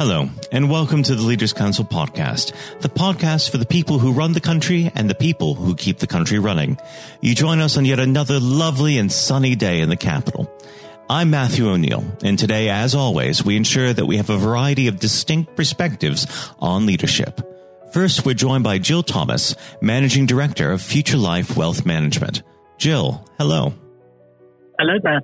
Hello, and welcome to the Leaders Council podcast, the podcast for the people who run the country and the people who keep the country running. You join us on yet another lovely and sunny day in the capital. I'm Matthew O'Neill, and today, as always, we ensure that we have a variety of distinct perspectives on leadership. First, we're joined by Jill Thomas, Managing Director of Future Life Wealth Management. Jill, hello. Hello there.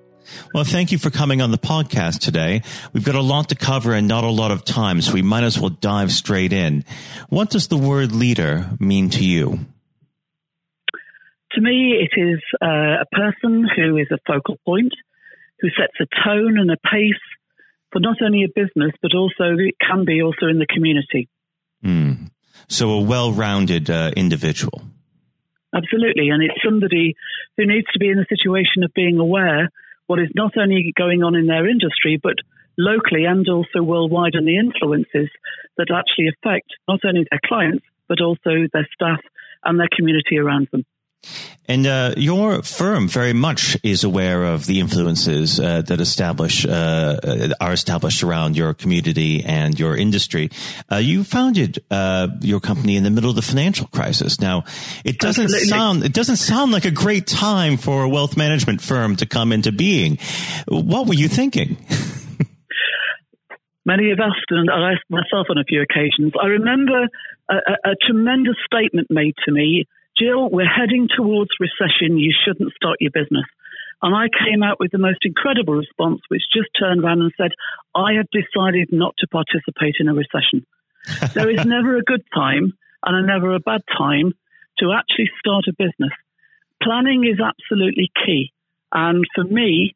Well, thank you for coming on the podcast today. We've got a lot to cover and not a lot of time, so we might as well dive straight in. What does the word leader mean to you? To me, it is uh, a person who is a focal point, who sets a tone and a pace for not only a business, but also it can be also in the community. Mm. So, a well rounded uh, individual. Absolutely. And it's somebody who needs to be in the situation of being aware what is not only going on in their industry, but locally and also worldwide, and the influences that actually affect not only their clients, but also their staff and their community around them. And uh, your firm very much is aware of the influences uh, that establish uh, are established around your community and your industry. Uh, you founded uh, your company in the middle of the financial crisis. Now, it doesn't Absolutely. sound it doesn't sound like a great time for a wealth management firm to come into being. What were you thinking? Many have asked, and I asked myself on a few occasions. I remember a, a, a tremendous statement made to me Jill, we're heading towards recession. You shouldn't start your business. And I came out with the most incredible response, which just turned around and said, I have decided not to participate in a recession. there is never a good time and a never a bad time to actually start a business. Planning is absolutely key. And for me,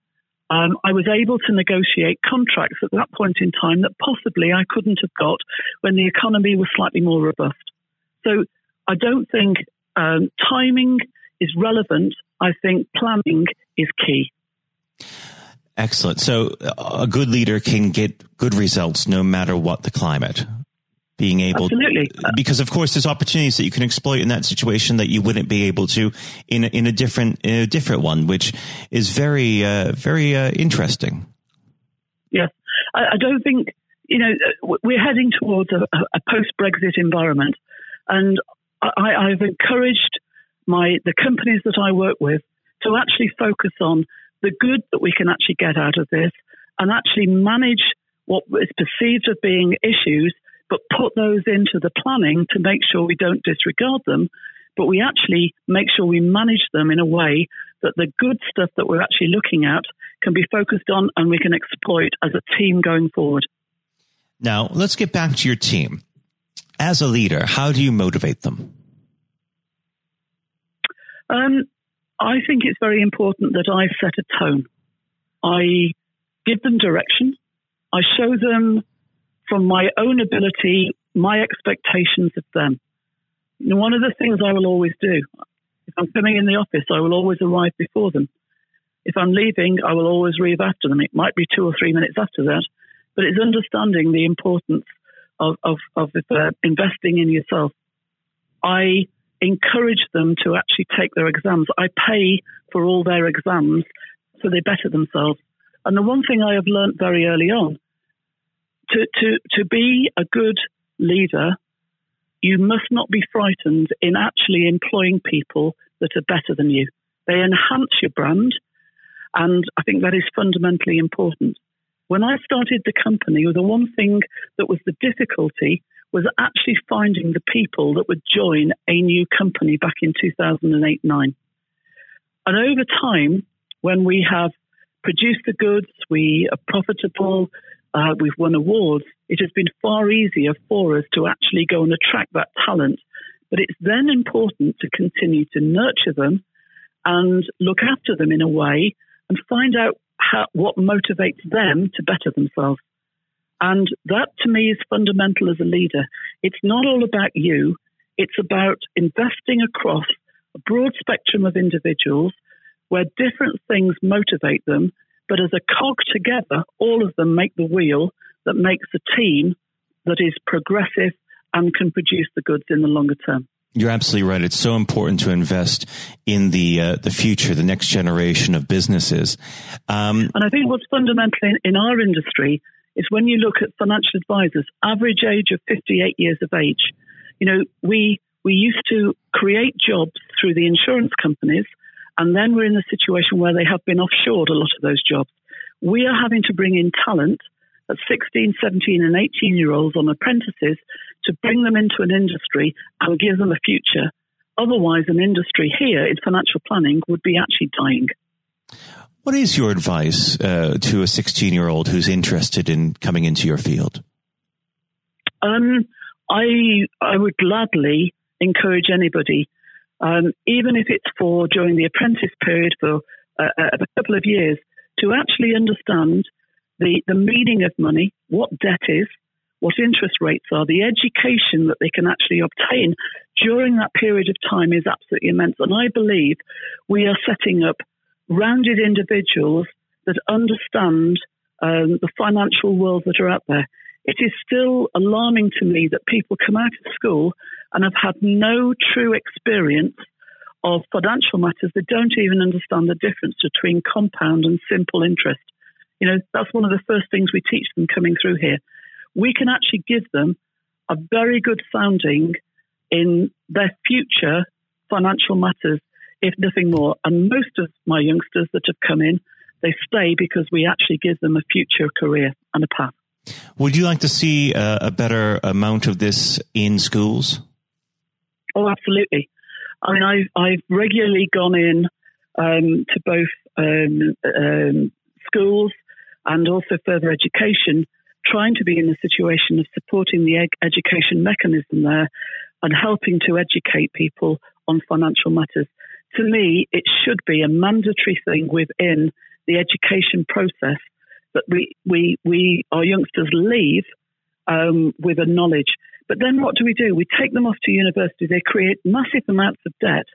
um, I was able to negotiate contracts at that point in time that possibly I couldn't have got when the economy was slightly more robust. So I don't think um, timing is relevant. I think planning is key. Excellent. So a good leader can get good results no matter what the climate. Being able, Absolutely. because of course there's opportunities that you can exploit in that situation that you wouldn't be able to in a, in a different in a different one, which is very uh, very uh, interesting. Yes, I, I, don't think you know we're heading towards a, a post Brexit environment, and I, I've encouraged my the companies that I work with to actually focus on the good that we can actually get out of this and actually manage what is perceived as being issues, but put those into the planning to make sure we don't disregard them, but we actually make sure we manage them in a way that the good stuff that we're actually looking at can be focused on and we can exploit as a team going forward. Now, let's get back to your team. As a leader, how do you motivate them? Um, I think it's very important that I set a tone. I give them direction. I show them from my own ability my expectations of them. Know, one of the things I will always do, if I'm coming in the office, I will always arrive before them. If I'm leaving, I will always leave after them. It might be two or three minutes after that, but it's understanding the importance of, of, of uh, investing in yourself. I encourage them to actually take their exams. I pay for all their exams so they better themselves. And the one thing I have learnt very early on to, to, to be a good leader, you must not be frightened in actually employing people that are better than you. They enhance your brand, and I think that is fundamentally important. When I started the company, the one thing that was the difficulty was actually finding the people that would join a new company back in 2008 9. And over time, when we have produced the goods, we are profitable, uh, we've won awards, it has been far easier for us to actually go and attract that talent. But it's then important to continue to nurture them and look after them in a way and find out how, what motivates them to better themselves. And that to me is fundamental as a leader. It's not all about you, it's about investing across a broad spectrum of individuals where different things motivate them, but as a cog together, all of them make the wheel that makes a team that is progressive and can produce the goods in the longer term. You're absolutely right. It's so important to invest in the uh, the future, the next generation of businesses. Um, and I think what's fundamental in, in our industry is when you look at financial advisors, average age of 58 years of age. You know, we we used to create jobs through the insurance companies, and then we're in the situation where they have been offshored a lot of those jobs. We are having to bring in talent at 16, 17, and 18 year olds on apprentices to bring them into an industry and give them a future. Otherwise, an industry here in financial planning would be actually dying. What is your advice uh, to a 16 year old who's interested in coming into your field? Um, I I would gladly encourage anybody, um, even if it's for during the apprentice period for a, a couple of years, to actually understand the, the meaning of money, what debt is, what interest rates are, the education that they can actually obtain during that period of time is absolutely immense. And I believe we are setting up rounded individuals that understand um, the financial world that are out there. It is still alarming to me that people come out of school and have had no true experience of financial matters. They don't even understand the difference between compound and simple interest. You know, that's one of the first things we teach them coming through here. We can actually give them a very good sounding in their future financial matters, if nothing more. And most of my youngsters that have come in, they stay because we actually give them a future career and a path. Would you like to see a, a better amount of this in schools? Oh, absolutely. I mean, I've, I've regularly gone in um, to both um, um, schools and also further education, trying to be in the situation of supporting the ed- education mechanism there and helping to educate people on financial matters. To me, it should be a mandatory thing within the education process that we, we, we our youngsters leave um, with a knowledge. But then what do we do? We take them off to university. They create massive amounts of debt,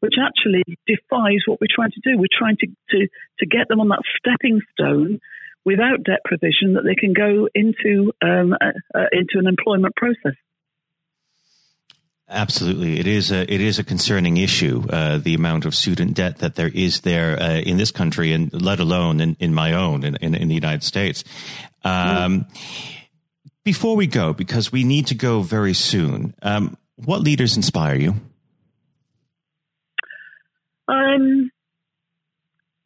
which actually defies what we're trying to do. We're trying to, to, to get them on that stepping stone without debt provision that they can go into um, uh, uh, into an employment process. Absolutely, it is a it is a concerning issue. Uh, the amount of student debt that there is there uh, in this country, and let alone in, in my own in, in, in the United States. Um, mm. Before we go, because we need to go very soon, um, what leaders inspire you? Um,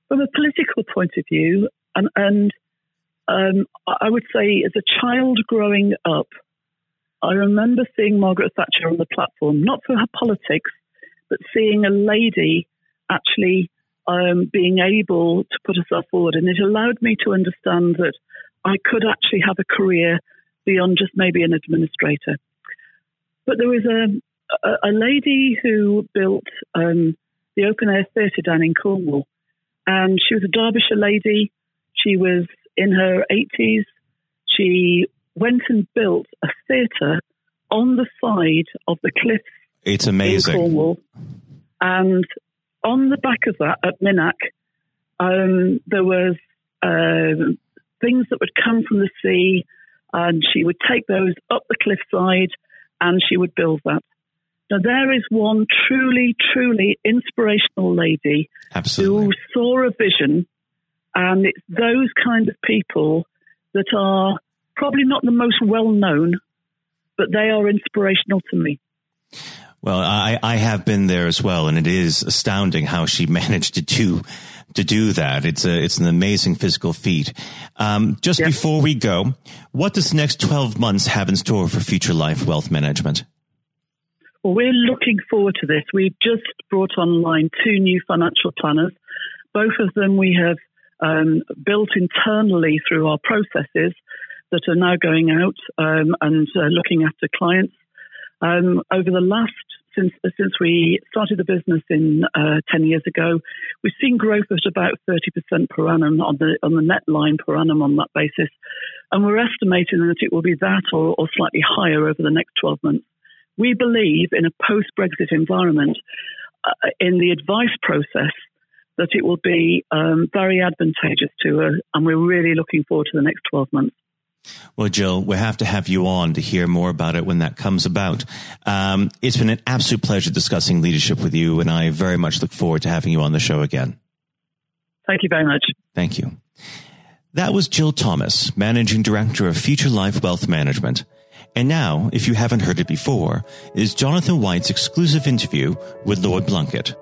from a political point of view, and, and um, I would say as a child growing up, I remember seeing Margaret Thatcher on the platform, not for her politics, but seeing a lady actually um, being able to put herself forward. And it allowed me to understand that I could actually have a career beyond just maybe an administrator. But there was a, a, a lady who built um, the open air theatre down in Cornwall, and she was a Derbyshire lady. She was in her 80s, she went and built a theatre on the side of the cliff. It's amazing. In Cornwall. And on the back of that at Minack, um, there was uh, things that would come from the sea, and she would take those up the cliffside and she would build that. Now, there is one truly, truly inspirational lady Absolutely. who saw a vision and it's those kind of people that are probably not the most well known, but they are inspirational to me. Well, I, I have been there as well, and it is astounding how she managed to do to do that. It's a it's an amazing physical feat. Um, just before we go, what does the next twelve months have in store for Future Life Wealth Management? Well, we're looking forward to this. We've just brought online two new financial planners. Both of them we have um, built internally through our processes that are now going out um, and uh, looking after clients. Um, over the last since since we started the business in uh, ten years ago, we've seen growth at about thirty percent per annum on the on the net line per annum on that basis, and we're estimating that it will be that or, or slightly higher over the next twelve months. We believe in a post Brexit environment, uh, in the advice process that it will be um, very advantageous to us, and we're really looking forward to the next 12 months. Well, Jill, we have to have you on to hear more about it when that comes about. Um, it's been an absolute pleasure discussing leadership with you, and I very much look forward to having you on the show again. Thank you very much. Thank you. That was Jill Thomas, Managing Director of Future Life Wealth Management. And now, if you haven't heard it before, is Jonathan White's exclusive interview with Lord Blunkett.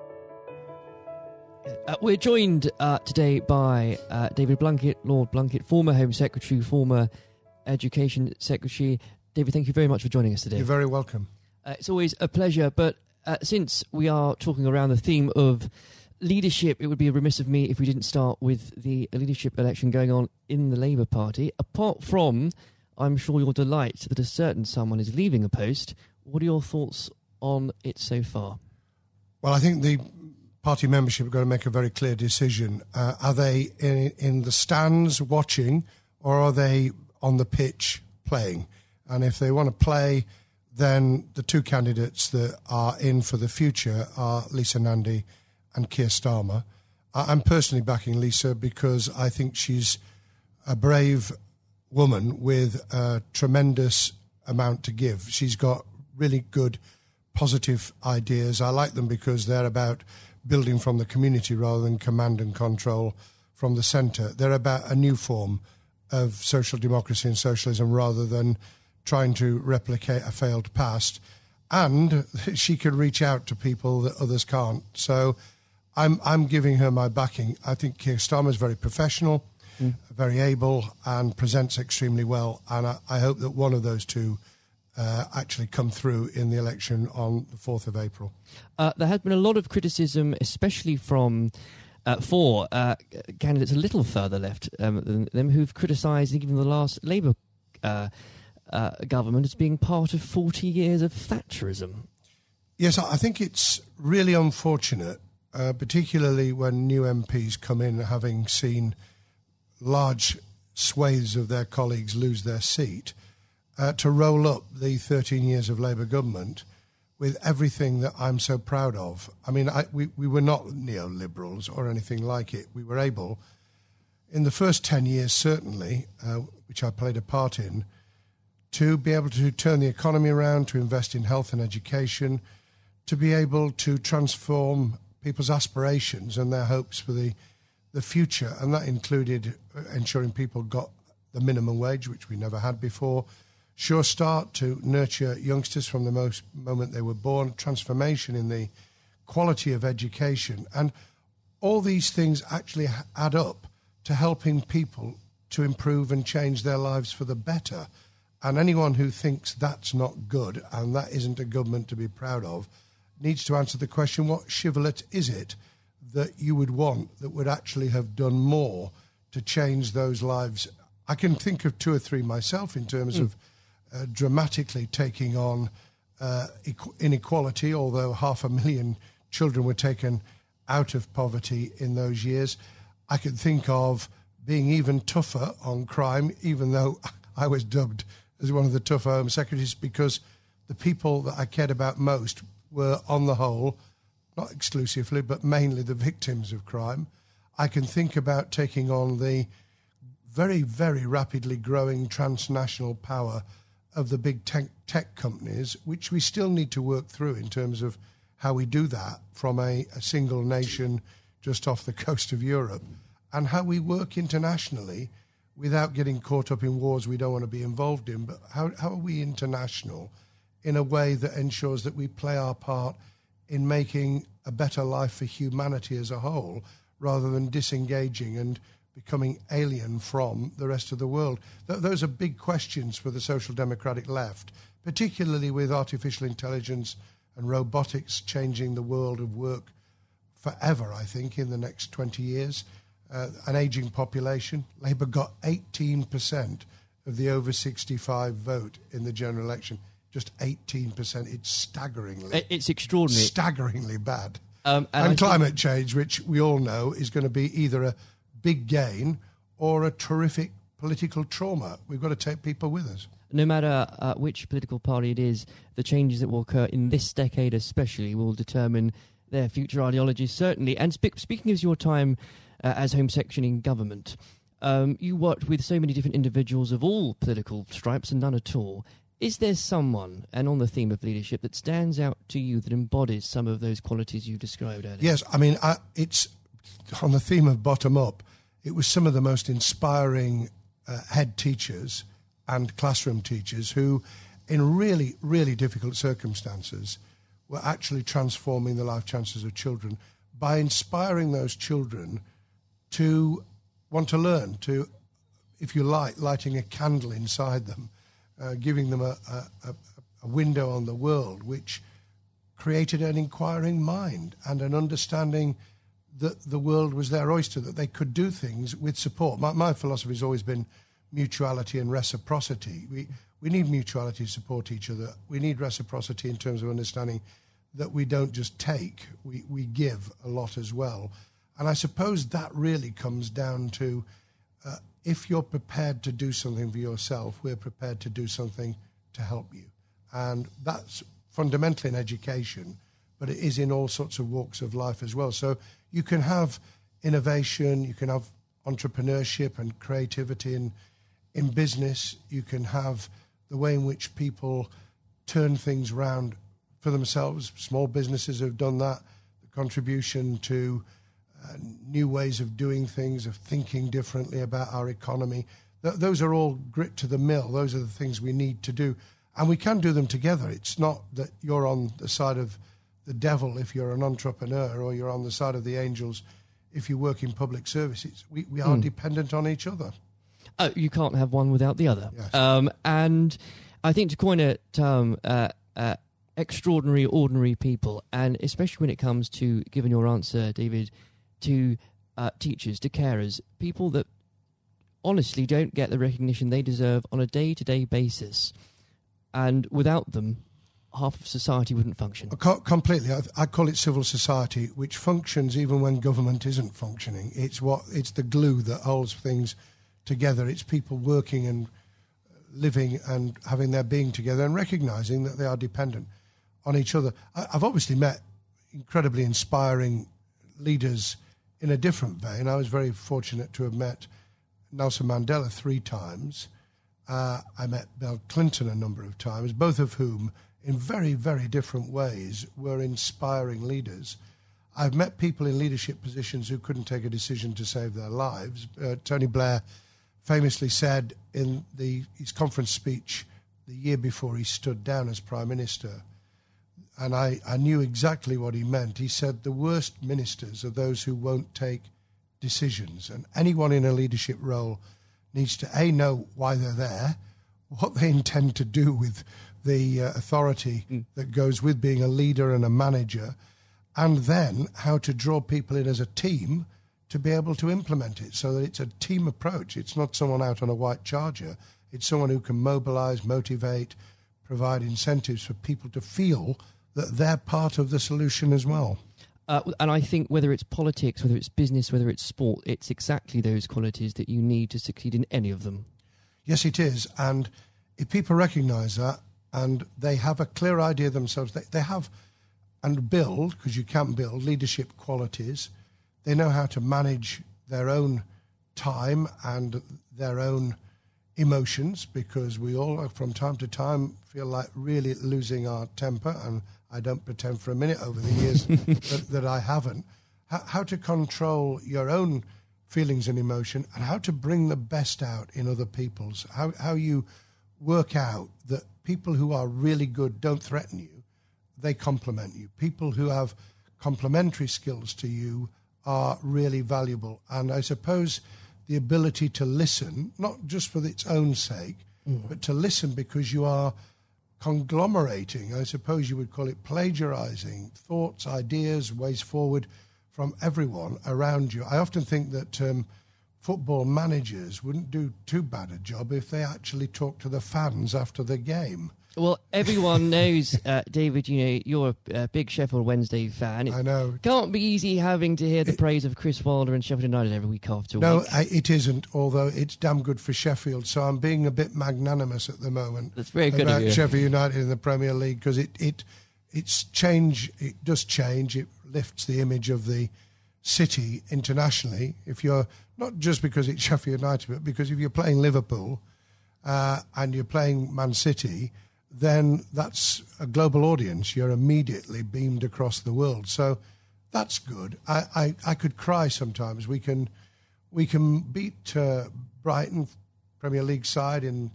Uh, we're joined uh, today by uh, David Blunkett, Lord Blunkett, former Home Secretary, former Education Secretary. David, thank you very much for joining us today. You're very welcome. Uh, it's always a pleasure, but uh, since we are talking around the theme of leadership, it would be remiss of me if we didn't start with the leadership election going on in the Labour Party. Apart from, I'm sure, your delight that a certain someone is leaving a post, what are your thoughts on it so far? Well, I think the party membership are going to make a very clear decision. Uh, are they in, in the stands watching, or are they on the pitch playing? And if they want to play, then the two candidates that are in for the future are Lisa Nandy and Keir Starmer. I'm personally backing Lisa because I think she's a brave woman with a tremendous amount to give. She's got really good, positive ideas. I like them because they're about building from the community rather than command and control from the centre. They're about a new form of social democracy and socialism rather than trying to replicate a failed past. And she can reach out to people that others can't. So I'm I'm giving her my backing. I think Keir Starmer is very professional, mm. very able, and presents extremely well. And I, I hope that one of those two uh, actually come through in the election on the fourth of April. Uh, there has been a lot of criticism, especially from. Uh, for uh, candidates a little further left um, than them who've criticised even the last Labour uh, uh, government as being part of 40 years of Thatcherism. Yes, I think it's really unfortunate uh, particularly when new MPs come in having seen large swathes of their colleagues lose their seat, uh, to roll up the 13 years of Labour government with everything that I'm so proud of. I mean, I, we, we were not neoliberals or anything like it. We were able, in the first 10 years certainly, uh, which I played a part in, to be able to turn the economy around, to invest in health and education, to be able to transform people's aspirations and their hopes for the, the future. And that included ensuring people got the minimum wage, which we never had before. Sure Start to nurture youngsters from the most moment they were born, transformation in the quality of education. And all these things actually add up to helping people to improve and change their lives for the better. And anyone who thinks that's not good and that isn't a government to be proud of needs to answer the question what shibboleth is it that you would want that would actually have done more to change those lives? I can think of two or three myself in terms mm. of uh, dramatically taking on uh, inequality, although half a million children were taken out of poverty in those years. I can think of being even tougher on crime, even though I was dubbed as one of the tougher Home Secretaries, because the people that I cared about most were, on the whole, not exclusively, but mainly the victims of crime. I can think about taking on the very, very rapidly growing transnational power of the big tech, tech companies, which we still need to work through in terms of how we do that from a, a single nation just off the coast of Europe, and how we work internationally without getting caught up in wars we don't want to be involved in. But how, how are we international? in a way that ensures that we play our part in making a better life for humanity as a whole rather than disengaging and becoming alien from the rest of the world. Th- those are big questions for the social democratic left, particularly with artificial intelligence and robotics changing the world of work forever, I think, in the next 20 years. Uh, an aging population. Labour got 18% of the over 65 vote in the general election just 18%. It's staggeringly. It's extraordinary. Staggeringly bad. Um, and, and climate change, which we all know is going to be either a big gain or a terrific political trauma. We've got to take people with us. No matter uh, which political party it is, the changes that will occur in this decade, especially, will determine their future ideologies, certainly. And spe- speaking of your time uh, as Home Section in government, um, you worked with so many different individuals of all political stripes and none at all. Is there someone, and on the theme of leadership, that stands out to you that embodies some of those qualities you described earlier? Yes, I mean, I, it's on the theme of bottom up. it was some of the most inspiring uh, head teachers and classroom teachers who, in really, really difficult circumstances, were actually transforming the life chances of children by inspiring those children to want to learn, to, if you like, lighting a candle inside them, uh, giving them a, a, a window on the world, which created an inquiring mind and an understanding that the world was their oyster, that they could do things with support. My, my philosophy has always been mutuality and reciprocity. We, we need mutuality to support each other. We need reciprocity in terms of understanding that we don't just take, we, we give a lot as well. And I suppose that really comes down to uh, if you're prepared to do something for yourself, we're prepared to do something to help you. And that's fundamentally in education, but it is in all sorts of walks of life as well. So you can have innovation, you can have entrepreneurship and creativity in, in business, you can have the way in which people turn things around for themselves. Small businesses have done that. The contribution to uh, new ways of doing things, of thinking differently about our economy. Th- those are all grit to the mill. Those are the things we need to do. And we can do them together. It's not that you're on the side of the devil if you're an entrepreneur or you're on the side of the angels if you work in public services. We, we are mm. dependent on each other. Uh, you can't have one without the other. Yes. Um, and I think to coin a term, uh, uh, extraordinary, ordinary people, and especially when it comes to giving your answer, David, to uh, teachers, to carers, people that honestly don't get the recognition they deserve on a day to day basis. And without them, half of society wouldn't function. completely. I, call it civil society, which functions even when government isn't functioning. It's what it's the glue that holds things together. It's people working and living and having their being together and recognizing that they are dependent on each other. I, I've obviously met incredibly inspiring leaders in a different vein. I was very fortunate to have met Nelson Mandela three times. Uh, I met Bill Clinton a number of times, both of whom, in very, very different ways, were inspiring leaders. I've met people in leadership positions who couldn't take a decision to save their lives. Uh, Tony Blair famously said in the, his conference speech the year before he stood down as Prime Minister and I, I knew exactly what he meant. He said the worst ministers are those who won't take decisions, and anyone in a leadership role needs to a know why they're there, what they intend to do with the uh, authority mm. that goes with being a leader and a manager, and then how to draw people in as a team to be able to implement it so that it's a team approach. It's not someone out on a white charger. It's someone who can mobilize, motivate, provide incentives for people to feel that they're part of the solution as well. Uh, and I think whether it's politics, whether it's business, whether it's sport, it's exactly those qualities that you need to succeed in any of them. Yes, it is. And if people recognise that and they have a clear idea themselves, they, they have and build, because you can build leadership qualities, they know how to manage their own time and their own emotions because we all, from time to time, feel like really losing our temper and I don't pretend for a minute over the years that, that, I haven't. How, how, to control your own feelings and emotion and how to bring the best out in other people's. How, how you work out that people who are really good don't threaten you, they complement you. People who have complementary skills to you are really valuable. And I suppose the ability to listen, not just for its own sake, mm. but to listen because you are conglomerating, I suppose you would call it plagiarizing thoughts, ideas, ways forward from everyone around you. I often think that um, football managers wouldn't do too bad a job if they actually talked to the fans after the game. Well, everyone knows, uh, David. You know you're a, big Sheffield Wednesday fan. It I know. Can't be easy having to hear the it, praise of Chris Wilder and Sheffield United every week after no, week. No, it isn't. Although it's damn good for Sheffield, so I'm being a bit magnanimous at the moment. That's very good about Sheffield United in the Premier League because it it it's change. It does change. It lifts the image of the city internationally. If you're not just because it's Sheffield United, but because if you're playing Liverpool uh, and you're playing Man City then that's a global audience. You're immediately beamed across the world. So that's good. I, I, I could cry sometimes. We can We can beat uh, Brighton, Premier League side, in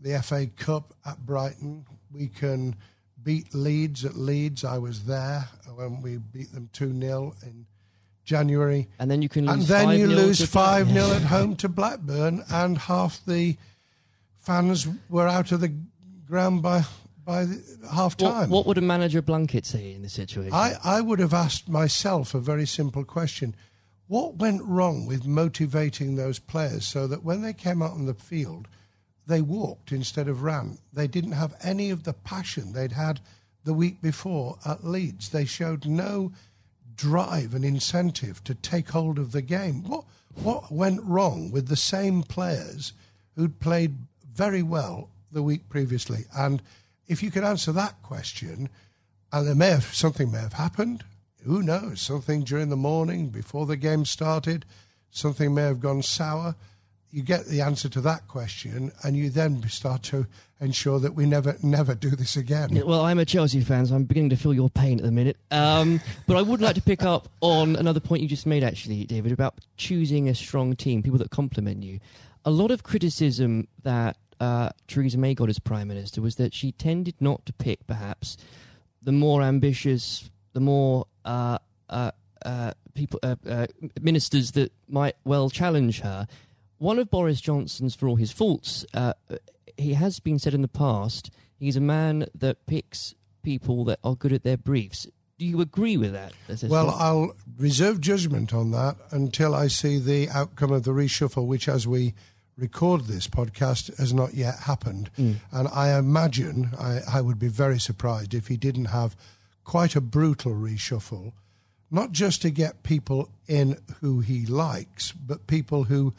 the FA Cup at Brighton. We can beat Leeds at Leeds. I was there when we beat them 2 0 in January. And then you can And lose then you 5-0 lose 5 0 at home to Blackburn, and half the fans were out of the ground by, by half time. what would a manager Blunkett say in this situation? I, I would have asked myself a very simple question. What went wrong with motivating those players so that when they came out on the field, they walked instead of ran? They didn't have any of the passion they'd had the week before at Leeds. They showed no drive and incentive to take hold of the game. What, what went wrong with the same players who'd played very well the week previously? And if you could answer that question, and there may have something may have happened. Who knows? Something during the morning before the game started, something may have gone sour. You get the answer to that question, and you then start to ensure that we never, never do this again. Well, I'm a Chelsea fan, so I'm beginning to feel your pain at the minute. Um, but I would like to pick up on another point you just made, actually, David, about choosing a strong team, people that complement you. A lot of criticism that uh, Theresa May got as Prime Minister was that she tended not to pick, perhaps, the more ambitious, the more uh, uh, uh, people, uh, uh, ministers that might well challenge her. One of Boris Johnson's, for all his faults, uh, he has been said in the past, he's a man that picks people that are good at their briefs. Do you agree with that? Well, I'll reserve judgment on that until I see the outcome of the reshuffle, which, as we record this podcast, has not yet happened. And I imagine I, I would be very surprised if he didn't have quite a brutal reshuffle, not just to get people in who he likes, but people who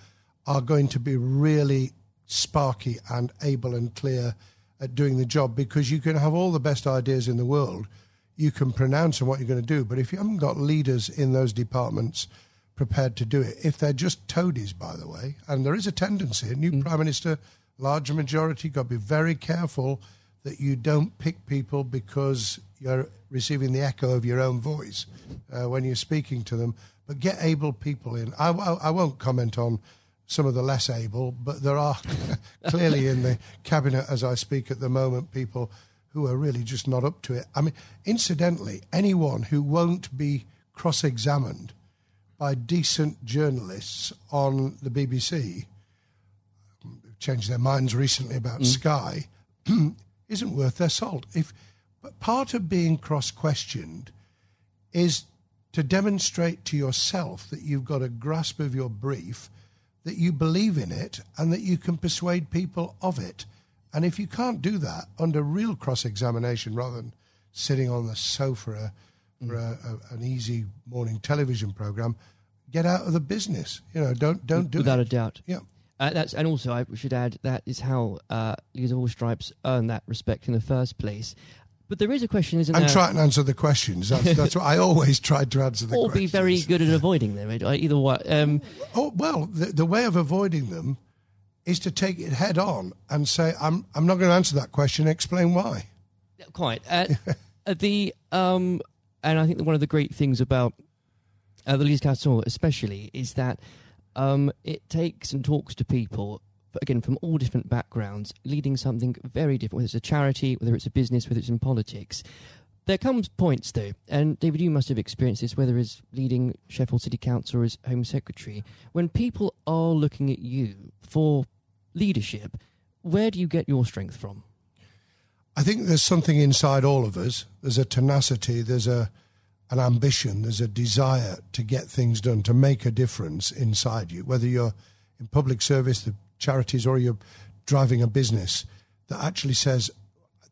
are going to be really sparky and able and clear at doing the job because you can have all the best ideas in the world. You can pronounce on what you're going to do, but if you haven't got leaders in those departments prepared to do it, if they're just toadies, by the way, and there is a tendency, a new prime minister, large majority, got to be very careful that you don't pick people because you're receiving the echo of your own voice uh, when you're speaking to them. But get able people in. I, I, I won't comment on some of the less able, but there are clearly in the cabinet as I speak at the moment people who are really just not up to it. I mean, incidentally, anyone who won't be cross examined by decent journalists on the BBC, who've changed their minds recently about mm. Sky, isn't worth their salt. If but part of being cross questioned is to demonstrate to yourself that you've got a grasp of your brief, that you believe in it, and that you can persuade people of it. And if you can't do that under real cross examination rather than sitting on the sofa for a, a, an easy morning television program, get out of the business. You know, don't don't do it. without it. a doubt. Yeah. Uh, that's and also I should add that is how uh, Leaders of All Stripes earn that respect in the first place. But there is a question, isn't there? And there? try and answer the questions. That's, that's what I always tried to answer the or questions. be very good at avoiding them. Either way, um, Oh well, the, the way of avoiding them is to take it head on and say, "I'm I'm not going to answer that question. Explain why." quite. Uh, the um, and I think one of the great things about uh, the Leaders Council, especially, is that um, it takes and talks to people again from all different backgrounds, leading something very different. Whether it's a charity, whether it's a business, whether it's in politics. There comes points though, and David, you must have experienced this, whether as leading Sheffield City Council or as Home Secretary, when people are looking at you for leadership. Where do you get your strength from? I think there's something inside all of us. There's a tenacity. There's a an ambition. There's a desire to get things done, to make a difference inside you. Whether you're in public service, the charities, or you're driving a business that actually says,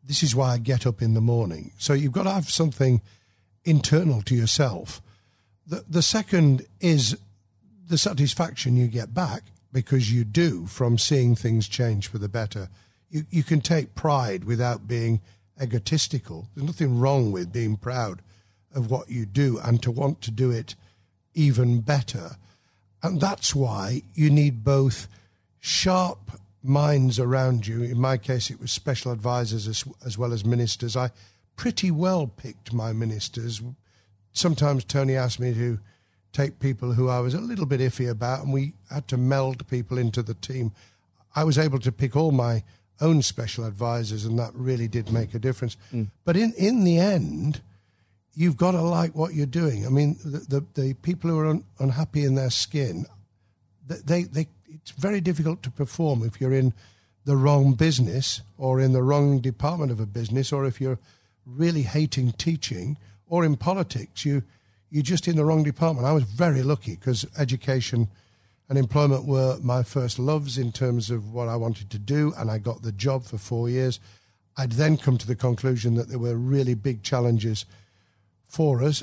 "This is why I get up in the morning." So you've got to have something internal to yourself. The the second is the satisfaction you get back because you do from seeing things change for the better. You, you can take pride without being egotistical. There's nothing wrong with being proud of what you do and to want to do it even better. And that's why you need both sharp minds around you. In my case, it was special advisors as, as well as ministers. I pretty well picked my ministers. Sometimes Tony asked me to take people who I was a little bit iffy about, and we had to meld people into the team. I was able to pick all my own special advisors, and that really did make a difference. Mm. But in, in the end, you've got to like what you're doing. I mean, the, the, the people who are un, unhappy in their skin, they, they, it's very difficult to perform if you're in the wrong business or in the wrong department of a business or if you're really hating teaching or in politics. You, you're just in the wrong department. I was very lucky because education and employment were my first loves in terms of what I wanted to do, and I got the job for four years. I'd then come to the conclusion that there were really big challenges for us.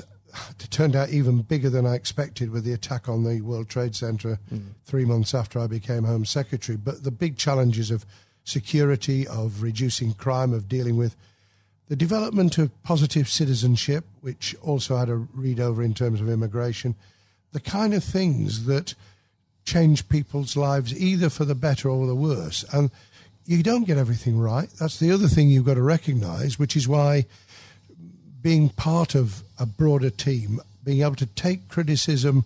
It turned out even bigger than I expected with the attack on the World Trade Center mm. three months after I became Home Secretary. But the big challenges of security, of reducing crime, of dealing with the development of positive citizenship, which also had a read over in terms of immigration, the kind of things that change people's lives either for the better or the worse. And you don't get everything right. That's the other thing you've got to recognize, which is why being part of a broader team, being able to take criticism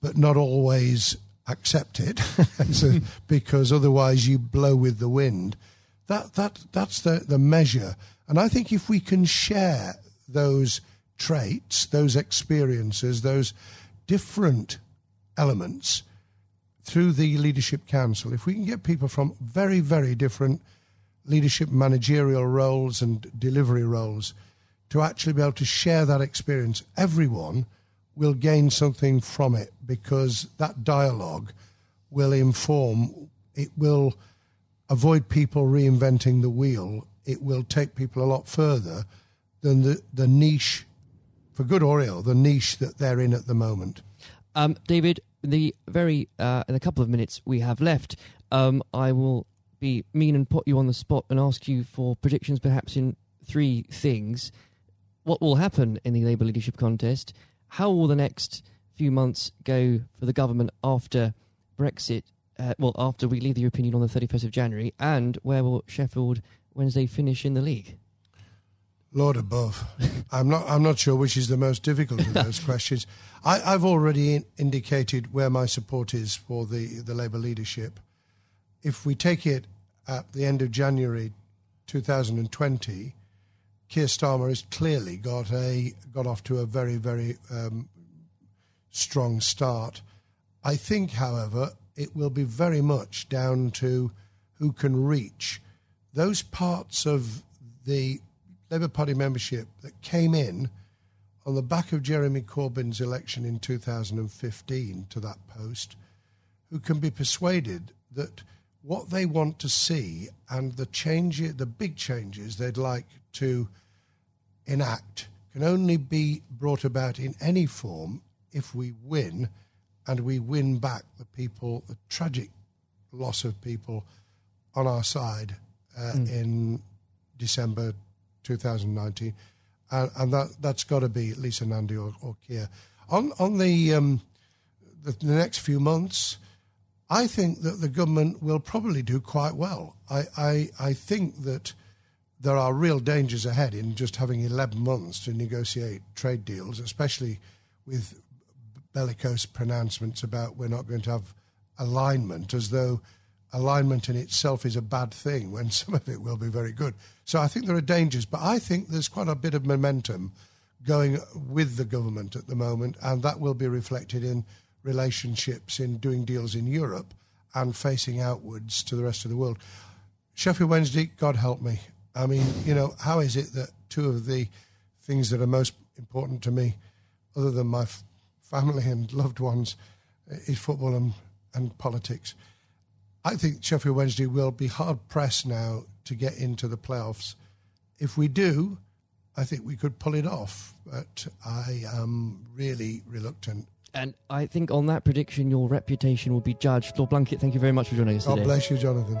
but not always accept it because otherwise you blow with the wind. That that that's the, the measure. And I think if we can share those traits, those experiences, those different elements through the leadership council, if we can get people from very, very different leadership managerial roles and delivery roles to actually be able to share that experience, everyone will gain something from it because that dialogue will inform, it will avoid people reinventing the wheel, it will take people a lot further than the, the niche, for good or ill, the niche that they're in at the moment. Um, David, the very uh, in a couple of minutes we have left, um, I will be mean and put you on the spot and ask you for predictions, perhaps in three things what will happen in the Labour leadership contest, how will the next few months go for the government after Brexit, uh, well, after we leave the European Union on the 31st of January, and where will Sheffield Wednesday finish in the league? Lord above, I'm not. I'm not sure which is the most difficult of those questions. I, have already in, indicated where my support is for the the Labour leadership. If we take it at the end of January 2020, Keir Starmer has clearly got a got off to a very very um, strong start. I think, however, it will be very much down to who can reach those parts of the Labour Party membership that came in on the back of Jeremy Corbyn's election in 2015 to that post, who can be persuaded that what they want to see and the change, the big changes they'd like to enact can only be brought about in any form if we win and we win back the people, the tragic loss of people on our side uh, mm. in December 2019. And, and that, that's got to be Lisa Nandy or, or Keir. On, on the, um, the, the next few months, I think that the government will probably do quite well. I, I, I think that there are real dangers ahead in just having 11 months to negotiate trade deals, especially with bellicose pronouncements about we're not going to have alignment, as though alignment in itself is a bad thing when some of it will be very good. So I think there are dangers, but I think there's quite a bit of momentum going with the government at the moment, and that will be reflected in relationships, in doing deals in Europe and facing outwards to the rest of the world. Sheffield Wednesday, God help me. I mean, you know, how is it that two of the things that are most important to me, other than my f- family and loved ones, uh, is football and, and politics? I think Sheffield Wednesday will be hard pressed now to get into the playoffs. If we do, I think we could pull it off, but I am really reluctant. And I think on that prediction, your reputation will be judged. Lord Blunkett, thank you very much for joining us God today. bless you, Jonathan.